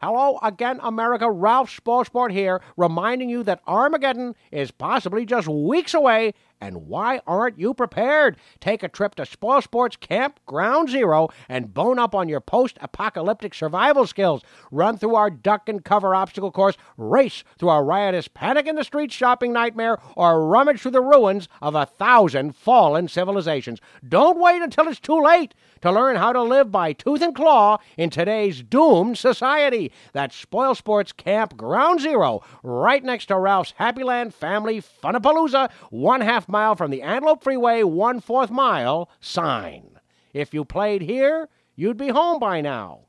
Hello again, America. Ralph Spoilsport here, reminding you that Armageddon is possibly just weeks away. And why aren't you prepared? Take a trip to Spoilsport's Camp Ground Zero and bone up on your post apocalyptic survival skills. Run through our duck and cover obstacle course, race through a riotous panic in the streets shopping nightmare, or rummage through the ruins of a thousand fallen civilizations. Don't wait until it's too late to learn how to live by tooth and claw in today's doomed society. That's Spoilsport's Camp Ground Zero, right next to Ralph's Happyland Family Funapalooza, one mile from the Antelope Freeway, one fourth mile sign. If you played here, you'd be home by now.